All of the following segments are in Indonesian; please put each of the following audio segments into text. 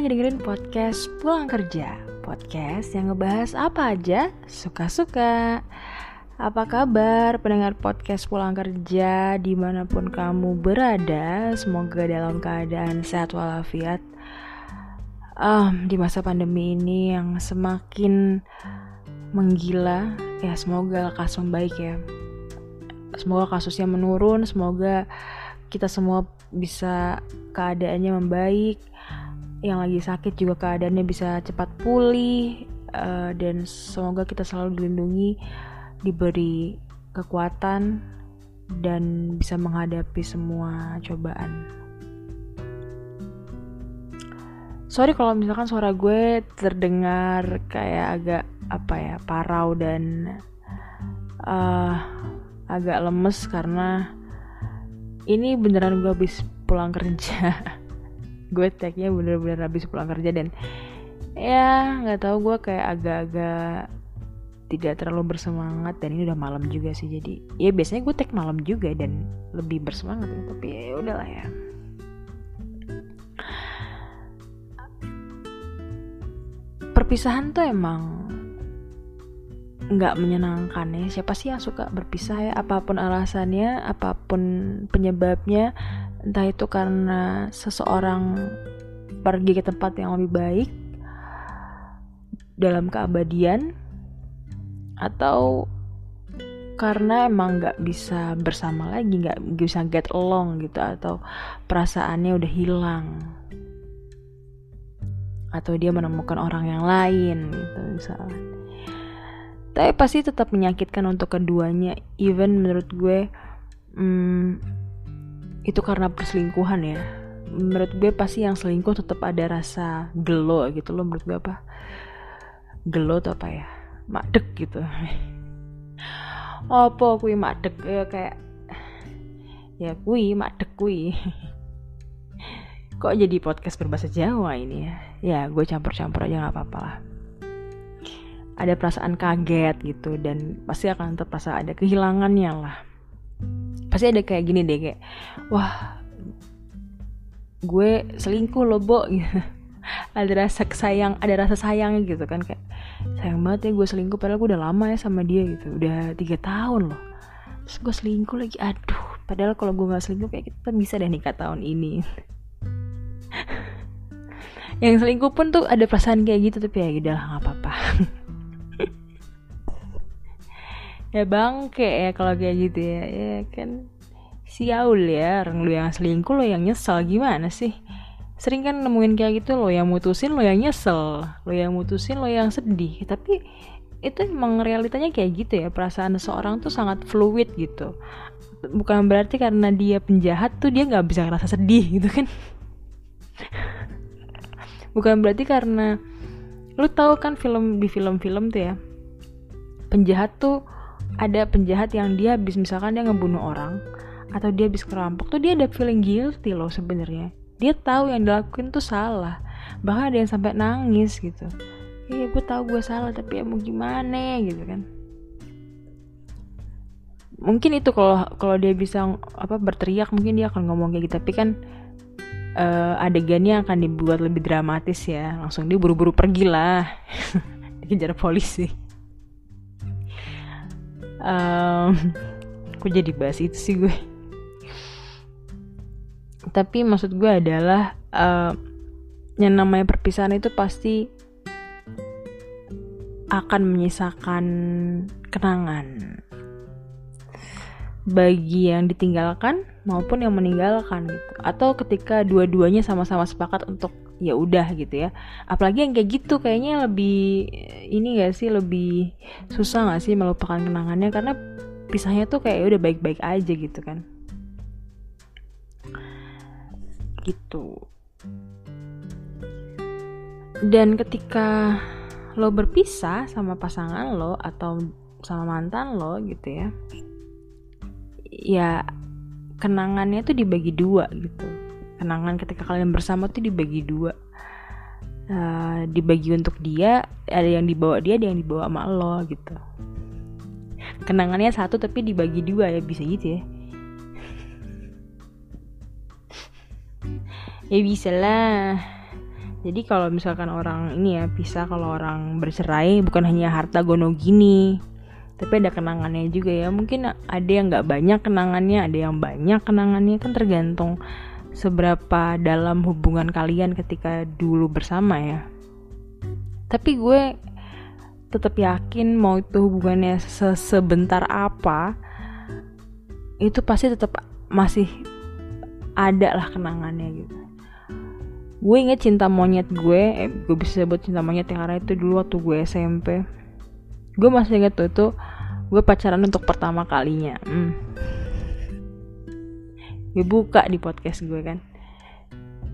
lagi dengerin podcast Pulang Kerja. Podcast yang ngebahas apa aja, suka-suka. Apa kabar pendengar podcast Pulang Kerja di mana pun kamu berada? Semoga dalam keadaan sehat walafiat. Um, Di masa pandemi ini yang semakin menggila Ya semoga lekas membaik ya. Semoga kasusnya menurun, semoga kita semua bisa keadaannya membaik yang lagi sakit juga keadaannya bisa cepat pulih uh, dan semoga kita selalu dilindungi diberi kekuatan dan bisa menghadapi semua cobaan. Sorry kalau misalkan suara gue terdengar kayak agak apa ya parau dan uh, agak lemes karena ini beneran gue habis pulang kerja gue tagnya bener-bener habis pulang kerja dan ya nggak tahu gue kayak agak-agak tidak terlalu bersemangat dan ini udah malam juga sih jadi ya biasanya gue tag malam juga dan lebih bersemangat tapi ya udahlah ya. Perpisahan tuh emang nggak menyenangkan ya. Siapa sih yang suka berpisah ya? Apa pun alasannya apa pun penyebabnya entah itu karena seseorang pergi ke tempat yang lebih baik dalam keabadian atau karena emang nggak bisa bersama lagi nggak bisa get along gitu atau perasaannya udah hilang. Atau dia menemukan orang yang lain gitu misalnya. Tapi pasti tetap menyakitkan untuk keduanya. Even menurut gue hmm, itu karena perselingkuhan ya. Menurut gue pasti yang selingkuh tetap ada rasa gelo gitu loh menurut gue apa? Gelo atau apa ya? Madek gitu. Apa kui madek? Ya kayak ya kui madek kui. Kok jadi podcast berbahasa Jawa ini ya? Ya gue campur-campur aja nggak apa-apa lah. Ada perasaan kaget gitu dan pasti akan terpaksa ada kehilangannya lah pasti ada kayak gini deh kayak wah gue selingkuh loh bo. Gitu. Ada rasa sayang ada rasa sayang gitu kan kayak sayang banget ya gue selingkuh padahal gue udah lama ya sama dia gitu. Udah tiga tahun loh. Terus gue selingkuh lagi aduh padahal kalau gue nggak selingkuh kayak kita bisa deh nikah tahun ini. Yang selingkuh pun tuh ada perasaan kayak gitu tapi ya udah nggak apa-apa ya bangke ya kalau kayak gitu ya. Ya kan siaul ya orang lu yang selingkuh lo yang nyesel. Gimana sih? Sering kan nemuin kayak gitu lo yang mutusin lo yang nyesel. Lo yang mutusin lo yang sedih. Tapi itu emang realitanya kayak gitu ya. Perasaan seseorang tuh sangat fluid gitu. Bukan berarti karena dia penjahat tuh dia nggak bisa ngerasa sedih gitu kan. Bukan berarti karena lu tahu kan film di film-film tuh ya penjahat tuh ada penjahat yang dia habis misalkan dia ngebunuh orang atau dia habis kerampok tuh dia ada feeling guilty loh sebenarnya. Dia tahu yang dilakuin tuh salah. Bahkan ada yang sampai nangis gitu. Iya gue tahu gue salah tapi ya mau gimana gitu kan. Mungkin itu kalau kalau dia bisa apa berteriak mungkin dia akan ngomong kayak gitu. Tapi kan uh, adegannya akan dibuat lebih dramatis ya langsung dia buru-buru pergi lah dikejar polisi um, aku jadi bahas itu sih gue? Tapi maksud gue adalah uh, yang namanya perpisahan itu pasti akan menyisakan kenangan. Bagi yang ditinggalkan maupun yang meninggalkan gitu. Atau ketika dua-duanya sama-sama sepakat untuk ya udah gitu ya. Apalagi yang kayak gitu kayaknya lebih ini gak sih lebih susah gak sih melupakan kenangannya? Karena pisahnya tuh kayak ya udah baik-baik aja gitu kan. Gitu. Dan ketika lo berpisah sama pasangan lo atau sama mantan lo gitu ya ya kenangannya tuh dibagi dua gitu kenangan ketika kalian bersama tuh dibagi dua. Uh, dibagi untuk dia ada yang dibawa dia ada yang dibawa sama lo gitu. Kenangannya satu tapi dibagi dua ya bisa gitu ya. Ya bisa lah. Jadi kalau misalkan orang ini ya bisa kalau orang bercerai bukan hanya harta gono gini tapi ada kenangannya juga ya. Mungkin ada yang nggak banyak kenangannya ada yang banyak kenangannya kan tergantung seberapa dalam hubungan kalian ketika dulu bersama ya. Tapi gue tetap yakin mau itu hubungannya sebentar apa itu pasti tetap masih ada lah kenangannya gitu. Gue inget cinta monyet gue eh, gue bisa sebut cinta monyet yang karena itu dulu waktu gue SMP gue masih inget tuh itu gue pacaran untuk pertama kalinya hmm. Gue buka di podcast gue kan.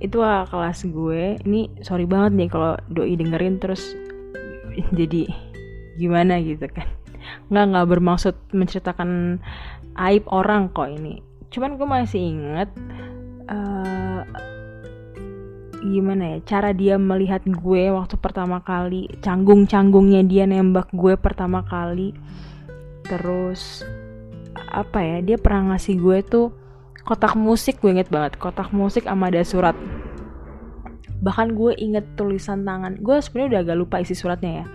Itu kelas gue ini sorry banget nih kalau doi dengerin terus jadi gimana gitu kan. Nggak nggak bermaksud menceritakan aib orang kok ini. Cuman gue masih inget uh, gimana ya cara dia melihat gue waktu pertama kali canggung-canggungnya dia nembak gue pertama kali. Terus apa ya dia pernah ngasih gue tuh kotak musik gue inget banget. Kotak musik sama ada surat. Bahkan gue inget tulisan tangan. Gue sebenarnya udah agak lupa isi suratnya ya.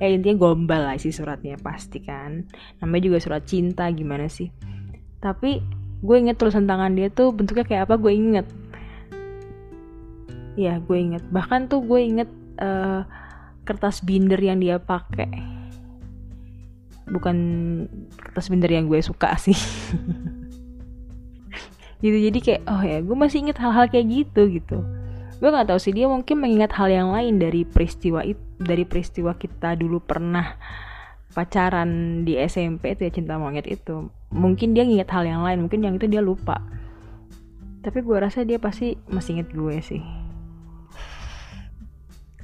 Eh intinya gombal lah isi suratnya pasti kan. Namanya juga surat cinta gimana sih? Tapi gue inget tulisan tangan dia tuh bentuknya kayak apa gue inget. Ya gue inget. Bahkan tuh gue inget uh, kertas binder yang dia pakai. Bukan kertas binder yang gue suka sih gitu jadi kayak oh ya gue masih inget hal-hal kayak gitu gitu. Gue nggak tahu sih dia mungkin mengingat hal yang lain dari peristiwa itu dari peristiwa kita dulu pernah pacaran di SMP itu ya cinta monyet itu. Mungkin dia nginget hal yang lain mungkin yang itu dia lupa. Tapi gue rasa dia pasti masih inget gue sih.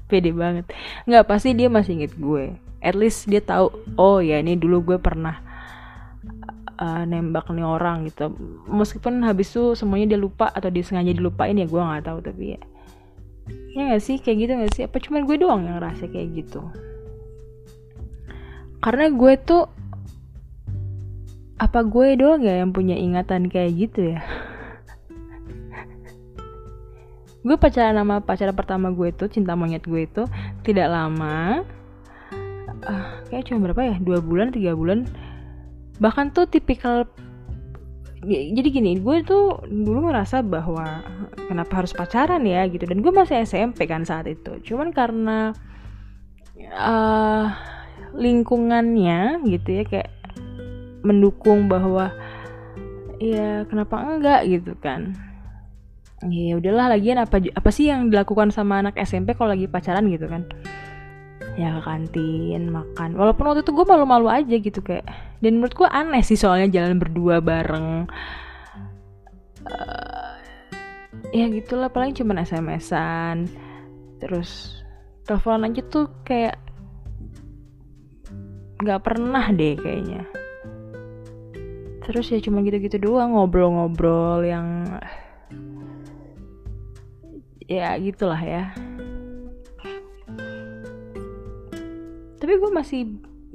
Pede banget. Nggak pasti dia masih inget gue. At least dia tahu oh ya ini dulu gue pernah uh, nembak nih orang gitu. Meskipun habis itu semuanya dia lupa atau dia sengaja dilupain ya gue nggak tahu tapi ya ya gak sih? Kayak gitu gak sih? Apa cuman gue doang yang ngerasa kayak gitu? Karena gue tuh apa gue doang ya yang punya ingatan kayak gitu ya? Gue pacaran sama pacar pertama gue tuh cinta monyet gue itu tidak lama uh, kayak cuma berapa ya? Dua bulan tiga bulan bahkan tuh tipikal jadi gini gue tuh dulu ngerasa bahwa kenapa harus pacaran ya gitu. Dan gue masih SMP kan saat itu. Cuman karena uh, lingkungannya gitu ya kayak mendukung bahwa ya kenapa enggak? gitu kan. Ya udahlah lagian apa apa sih yang dilakukan sama anak SMP kalau lagi pacaran gitu kan ya ke kantin makan. Walaupun waktu itu gue malu-malu aja gitu kayak. Dan menurut gue aneh sih soalnya jalan berdua bareng. Uh, ya gitulah paling cuma SMS-an terus telepon aja tuh kayak nggak pernah deh kayaknya. Terus ya cuma gitu-gitu doang ngobrol-ngobrol yang ya gitulah ya tapi gue masih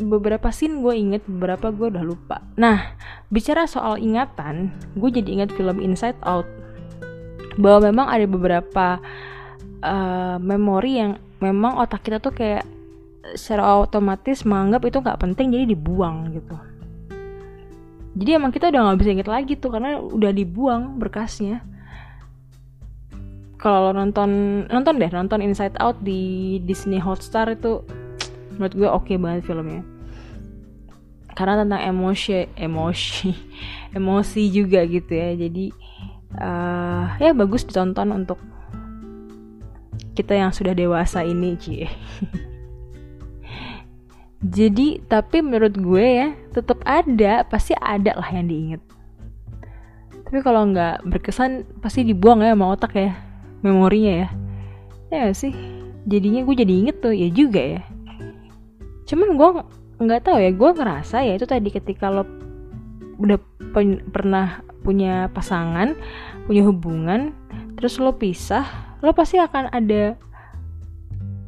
beberapa scene gue inget beberapa gue udah lupa. Nah bicara soal ingatan gue jadi inget film Inside Out. Bahwa memang ada beberapa uh, memori yang memang otak kita tuh kayak secara otomatis menganggap itu nggak penting jadi dibuang gitu. Jadi emang kita udah nggak bisa inget lagi tuh karena udah dibuang berkasnya. Kalau nonton nonton deh nonton Inside Out di Disney Hotstar itu menurut gue oke okay banget filmnya. Karena tentang emosi emosi emosi juga gitu ya. Jadi uh, ya bagus ditonton untuk kita yang sudah dewasa ini cie jadi tapi menurut gue ya tetap ada pasti ada lah yang diinget. Tapi kalau nggak berkesan pasti dibuang ya sama otak ya memorinya ya. Ya sih? Jadinya gue jadi inget tuh ya juga ya cuman gue nggak tahu ya gue ngerasa ya itu tadi ketika lo udah pernah punya pasangan punya hubungan terus lo pisah lo pasti akan ada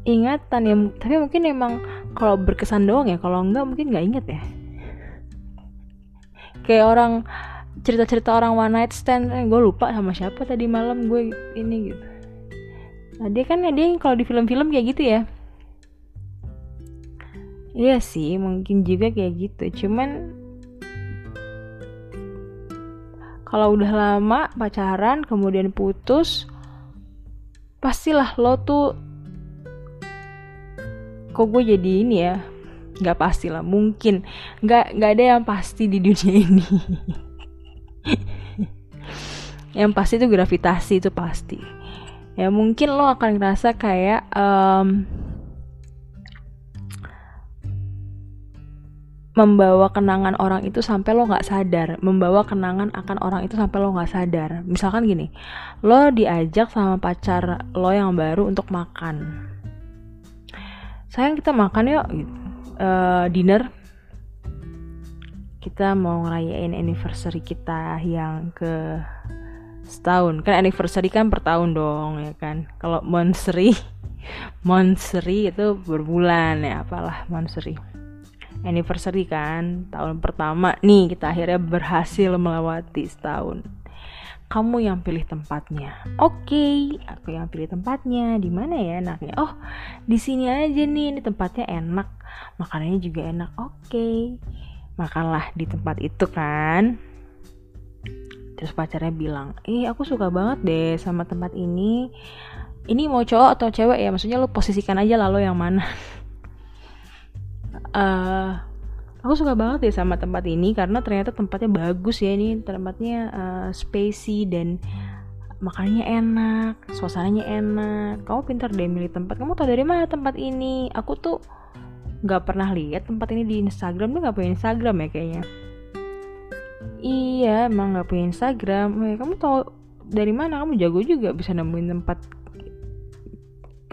ingatan ya tapi mungkin emang kalau berkesan doang ya kalau enggak mungkin nggak inget ya. Kayak orang cerita-cerita orang one night stand eh, gue lupa sama siapa tadi malam gue ini gitu. Nah kan dia kalau di film-film kayak gitu ya Iya sih, mungkin juga kayak gitu. Cuman kalau udah lama pacaran kemudian putus, pastilah lo tuh kok gue jadi ini ya? Nggak pasti lah mungkin. Nggak nggak ada yang pasti di dunia ini. Yang pasti itu gravitasi itu pasti. Ya mungkin lo akan ngerasa kayak um, membawa kenangan orang itu sampai lo nggak sadar. Membawa kenangan akan orang itu sampai lo nggak sadar. Misalkan gini lo diajak sama pacar lo yang baru untuk makan. Sayang kita makan yuk uh, dinner. Kita mau ngerayain anniversary kita yang ke setahun. Kan anniversary kan per tahun dong ya kan? Kalau monthsary monthsary itu berbulan ya apalah monthsary anniversary kan tahun pertama nih kita akhirnya berhasil melewati setahun. Kamu yang pilih tempatnya. Oke okay, aku yang pilih tempatnya. Di mana ya enaknya? Oh di sini aja nih ini tempatnya enak. Makanannya juga enak. Oke okay. makanlah di tempat itu kan. Terus pacarnya bilang eh aku suka banget deh sama tempat ini. Ini mau cowok atau cewek ya? Maksudnya lo posisikan aja lalu yang mana uh, aku suka banget ya sama tempat ini karena ternyata tempatnya bagus ya ini tempatnya uh, spacey dan makanannya enak, suasananya enak. Kamu pintar deh milih tempat. Kamu tahu dari mana tempat ini? Aku tuh nggak pernah lihat tempat ini di Instagram. Dia nggak punya Instagram ya kayaknya. Iya, emang nggak punya Instagram. Eh, kamu tahu dari mana? Kamu jago juga bisa nemuin tempat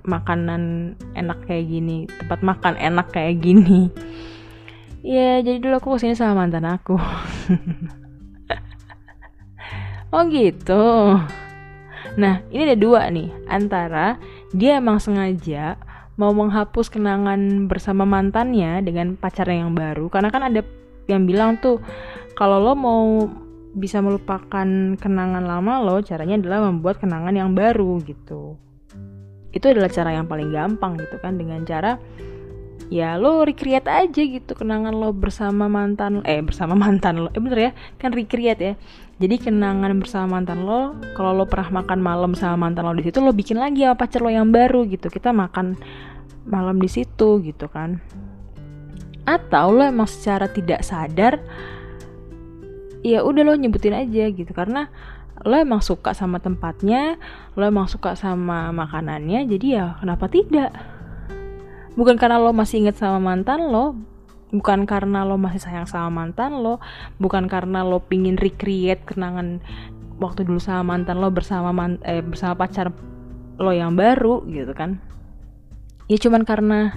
makanan enak kayak gini tempat makan enak kayak gini. Ya jadi dulu aku ke sini sama mantan aku. Oh gitu. Nah ini ada dua nih. Antara dia emang sengaja mau menghapus kenangan bersama mantannya dengan pacarnya yang baru. Karena kan ada yang bilang tuh kalau lo mau bisa melupakan kenangan lama lo caranya adalah membuat kenangan yang baru gitu itu adalah cara yang paling gampang gitu kan dengan cara ya lo recreate aja gitu kenangan lo bersama mantan eh bersama mantan lo. Eh bener ya kan recreate ya. Jadi kenangan bersama mantan lo kalau lo pernah makan malam sama mantan lo di situ lo bikin lagi sama pacar lo yang baru gitu. Kita makan malam di situ gitu kan. Atau lo emang secara tidak sadar ya udah lo nyebutin aja gitu. Karena lo emang suka sama tempatnya lo emang suka sama makanannya jadi ya kenapa tidak? Bukan karena lo masih inget sama mantan lo bukan karena lo masih sayang sama mantan lo bukan karena lo pingin recreate kenangan waktu dulu sama mantan lo bersama man eh, bersama pacar lo yang baru gitu kan? Ya cuman karena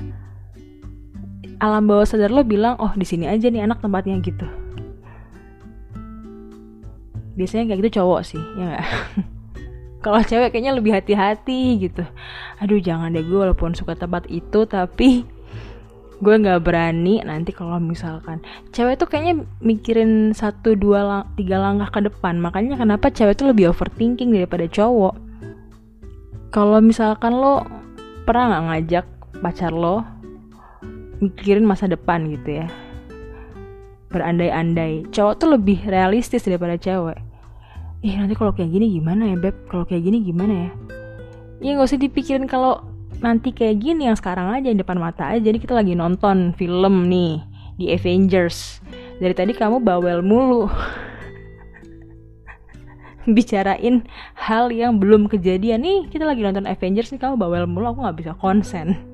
alam bawah sadar lo bilang oh di sini aja nih anak tempatnya gitu biasanya kayak gitu cowok sih ya gak? kalau cewek kayaknya lebih hati-hati gitu. Aduh jangan deh gue walaupun suka tempat itu tapi gue nggak berani nanti kalau misalkan. Cewek tuh kayaknya mikirin satu dua lang tiga langkah ke depan. Makanya kenapa cewek tuh lebih overthinking daripada cowok? Kalau misalkan lo pernah nggak ngajak pacar lo mikirin masa depan gitu ya berandai-andai. Cowok tuh lebih realistis daripada cewek. Eh nanti kalau kayak gini gimana ya beb? Kalau kayak gini gimana ya? Ya nggak usah dipikirin kalau nanti kayak gini yang sekarang aja di depan mata aja. Jadi kita lagi nonton film nih di Avengers. Dari tadi kamu bawel mulu. Bicarain hal yang belum kejadian. Nih kita lagi nonton Avengers nih kamu bawel mulu aku nggak bisa konsen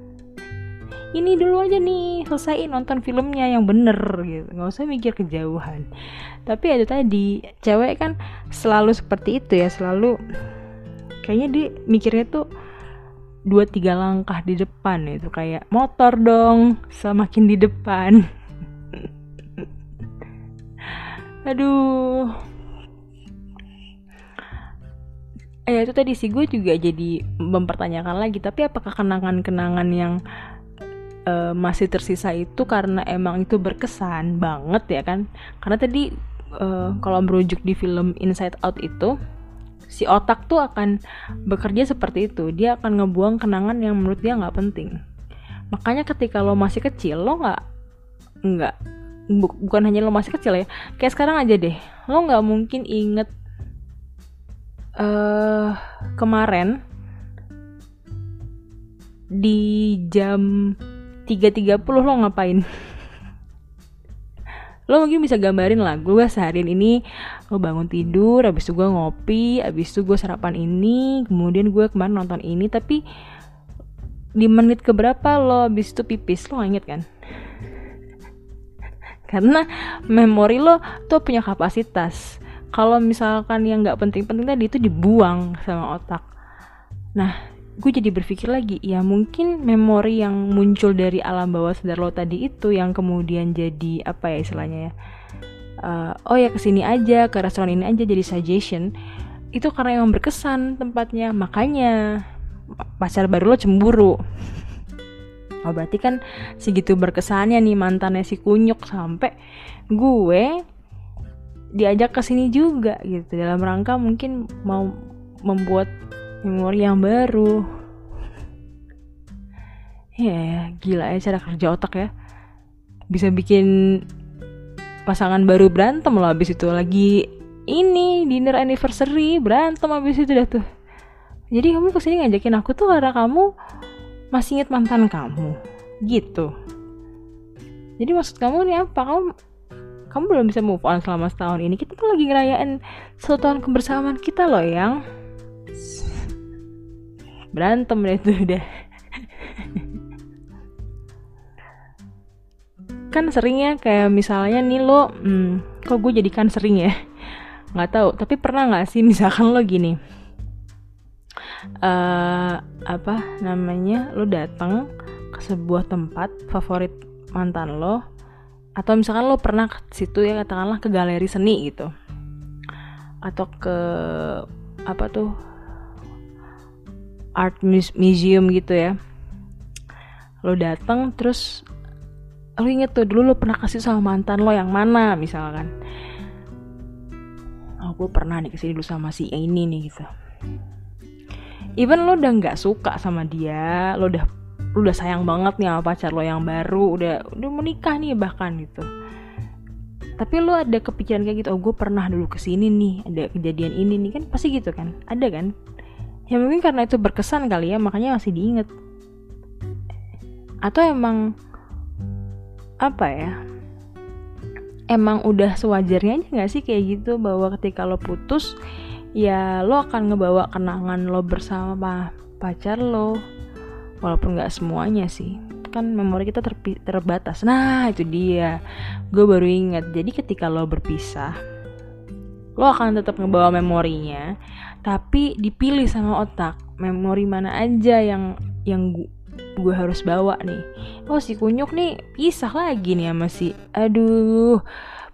ini dulu aja nih selesaiin nonton filmnya yang bener gitu. Nggak usah mikir kejauhan. Tapi itu tadi cewek kan selalu seperti itu ya selalu kayaknya dia mikirnya tuh dua tiga langkah di depan itu kayak motor dong semakin di depan. Aduh. Eh itu tadi sih gue juga jadi mempertanyakan lagi tapi apakah kenangan-kenangan yang uh, masih tersisa itu karena emang itu berkesan banget ya kan? Karena tadi uh, kalau merujuk di film Inside Out itu si otak tuh akan bekerja seperti itu. Dia akan ngebuang kenangan yang menurut dia nggak penting. Makanya ketika lo masih kecil lo nggak nggak bu, bukan hanya lo masih kecil ya kayak sekarang aja deh. Lo nggak mungkin inget uh, kemarin di jam 3.30 lo ngapain? Lo mungkin bisa gambarin lah gue seharian ini lo bangun tidur habis itu gue ngopi habis itu gue sarapan ini kemudian gue kemarin nonton ini tapi di menit keberapa lo habis itu pipis lo inget kan? Karena memori lo tuh punya kapasitas. Kalau misalkan yang nggak penting-penting tadi itu dibuang sama otak. Nah gue jadi berpikir lagi ya mungkin memori yang muncul dari alam bawah sadar lo tadi itu yang kemudian jadi apa ya istilahnya ya uh, oh ya ke sini aja ke restoran ini aja jadi suggestion itu karena emang berkesan tempatnya. Makanya pacar baru lo cemburu. Oh berarti kan segitu berkesannya nih mantannya si kunyuk sampai gue diajak ke sini juga gitu dalam rangka mungkin mau membuat memori yang baru. Ya gila ya cara kerja otak ya. Bisa bikin pasangan baru berantem loh abis itu. Lagi ini dinner anniversary berantem abis itu dah tuh. Jadi kamu ke sini ngajakin aku tuh karena kamu masih inget mantan kamu. Gitu. Jadi maksud kamu nih apa? Kamu kamu belum bisa move on selama setahun ini. Kita tuh lagi ngerayain satu tahun kebersamaan kita loh yang berantem deh tuh udah. Kan seringnya kayak misalnya nih lo hmm, kok gue jadikan sering ya? Nggak tahu tapi pernah nggak sih misalkan lo gini? Uh, apa namanya? Lo datang ke sebuah tempat favorit mantan lo atau misalkan lo pernah ke situ ya katakanlah ke galeri seni gitu. Atau ke apa tuh art museum gitu ya. Lo datang terus lo inget tuh dulu lo pernah kasih sama mantan lo yang mana misalkan. Oh gue pernah nih ke sini dulu sama si ini nih gitu. Even lo udah nggak suka sama dia lo udah lo udah sayang banget nih sama pacar lo yang baru udah udah menikah nih bahkan gitu. Tapi lo ada kepikiran kayak gitu oh gue pernah dulu ke sini nih ada kejadian ini nih kan? Pasti gitu kan? Ada kan ya mungkin karena itu berkesan kali ya makanya masih diinget atau emang apa ya emang udah sewajarnya aja gak sih kayak gitu bahwa ketika lo putus ya lo akan ngebawa kenangan lo bersama pacar lo walaupun gak semuanya sih. Kan memori kita terbatas. Nah itu dia. Gue baru ingat. Jadi ketika lo berpisah lo akan tetap ngebawa memorinya tapi dipilih sama otak. Memori mana aja yang yang gue harus bawa nih. Oh si kunyuk nih pisah lagi nih sama si aduh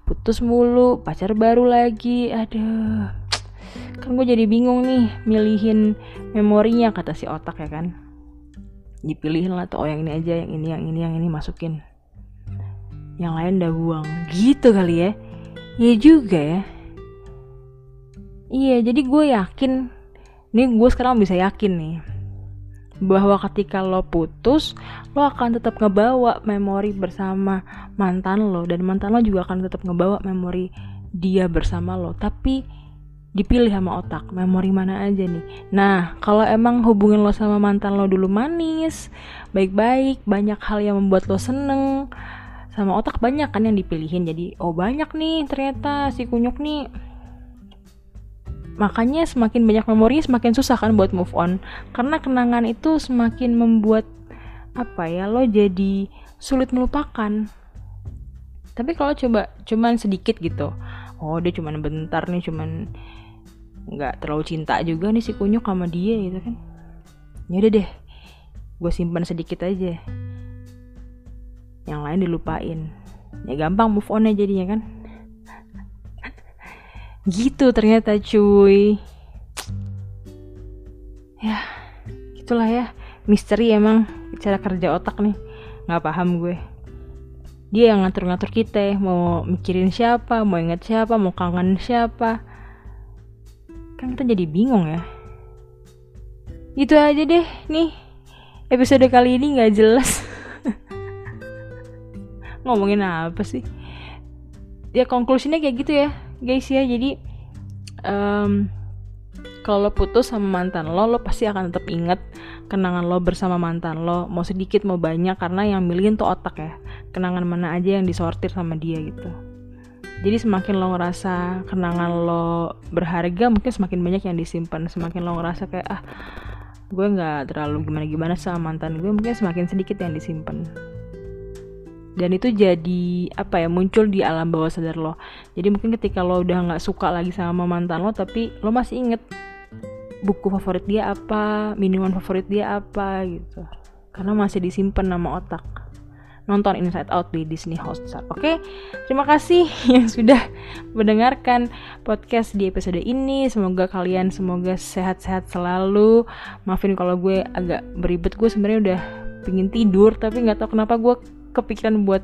putus mulu pacar baru lagi aduh. Kan gue jadi bingung nih milihin memorinya kata si otak ya kan. Dipilihin lah tuh oh yang ini aja yang ini yang ini yang ini masukin. Yang lain udah buang. Gitu kali ya. Iya juga ya Iya, jadi gue yakin, nih gue sekarang bisa yakin nih, bahwa ketika lo putus, lo akan tetap ngebawa memori bersama mantan lo, dan mantan lo juga akan tetap ngebawa memori dia bersama lo, tapi dipilih sama otak, memori mana aja nih. Nah, kalau emang hubungan lo sama mantan lo dulu manis, baik-baik, banyak hal yang membuat lo seneng, sama otak banyak kan yang dipilihin, jadi oh banyak nih ternyata si kunyuk nih makanya semakin banyak memori semakin susah kan buat move on. Karena kenangan itu semakin membuat apa ya lo jadi sulit melupakan. Tapi kalau coba cuman sedikit gitu. Oh dia cuman bentar nih cuman nggak terlalu cinta juga nih si kunyuk sama dia gitu kan. Ya udah deh gue simpan sedikit aja. Yang lain dilupain. Ya gampang move on aja jadinya kan gitu ternyata cuy. Ya itulah ya. Misteri emang cara kerja otak nih. Nggak paham gue. Dia yang ngatur-ngatur kita mau mikirin siapa mau inget siapa mau kangen siapa. Kan kita jadi bingung ya. Itu aja deh nih. Episode kali ini nggak jelas. Ngomongin apa sih? Ya konklusinya kayak gitu ya guys ya. Jadi um, kalau lo putus sama mantan lo lo pasti akan tetap inget kenangan lo bersama mantan lo. Mau sedikit mau banyak karena yang milihin tuh otak ya. Kenangan mana aja yang disortir sama dia gitu. Jadi semakin lo ngerasa kenangan lo berharga mungkin semakin banyak yang disimpan. Semakin lo ngerasa kayak ah gue nggak terlalu gimana gimana sama mantan gue mungkin semakin sedikit yang disimpan dan itu jadi apa ya muncul di alam bawah sadar lo jadi mungkin ketika lo udah nggak suka lagi sama mantan lo tapi lo masih inget buku favorit dia apa minuman favorit dia apa gitu karena masih disimpan nama otak nonton Inside Out di Disney Hotstar. Oke, terima kasih yang sudah mendengarkan podcast di episode ini. Semoga kalian semoga sehat-sehat selalu. Maafin kalau gue agak beribet, gue sebenarnya udah pingin tidur tapi nggak tahu kenapa gue kepikiran buat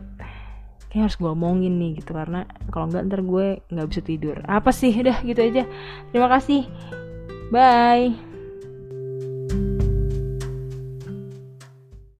kayak harus gue omongin nih gitu. Karena kalau nggak ntar gue nggak bisa tidur. Apa sih? Udah gitu aja. Terima kasih. Bye.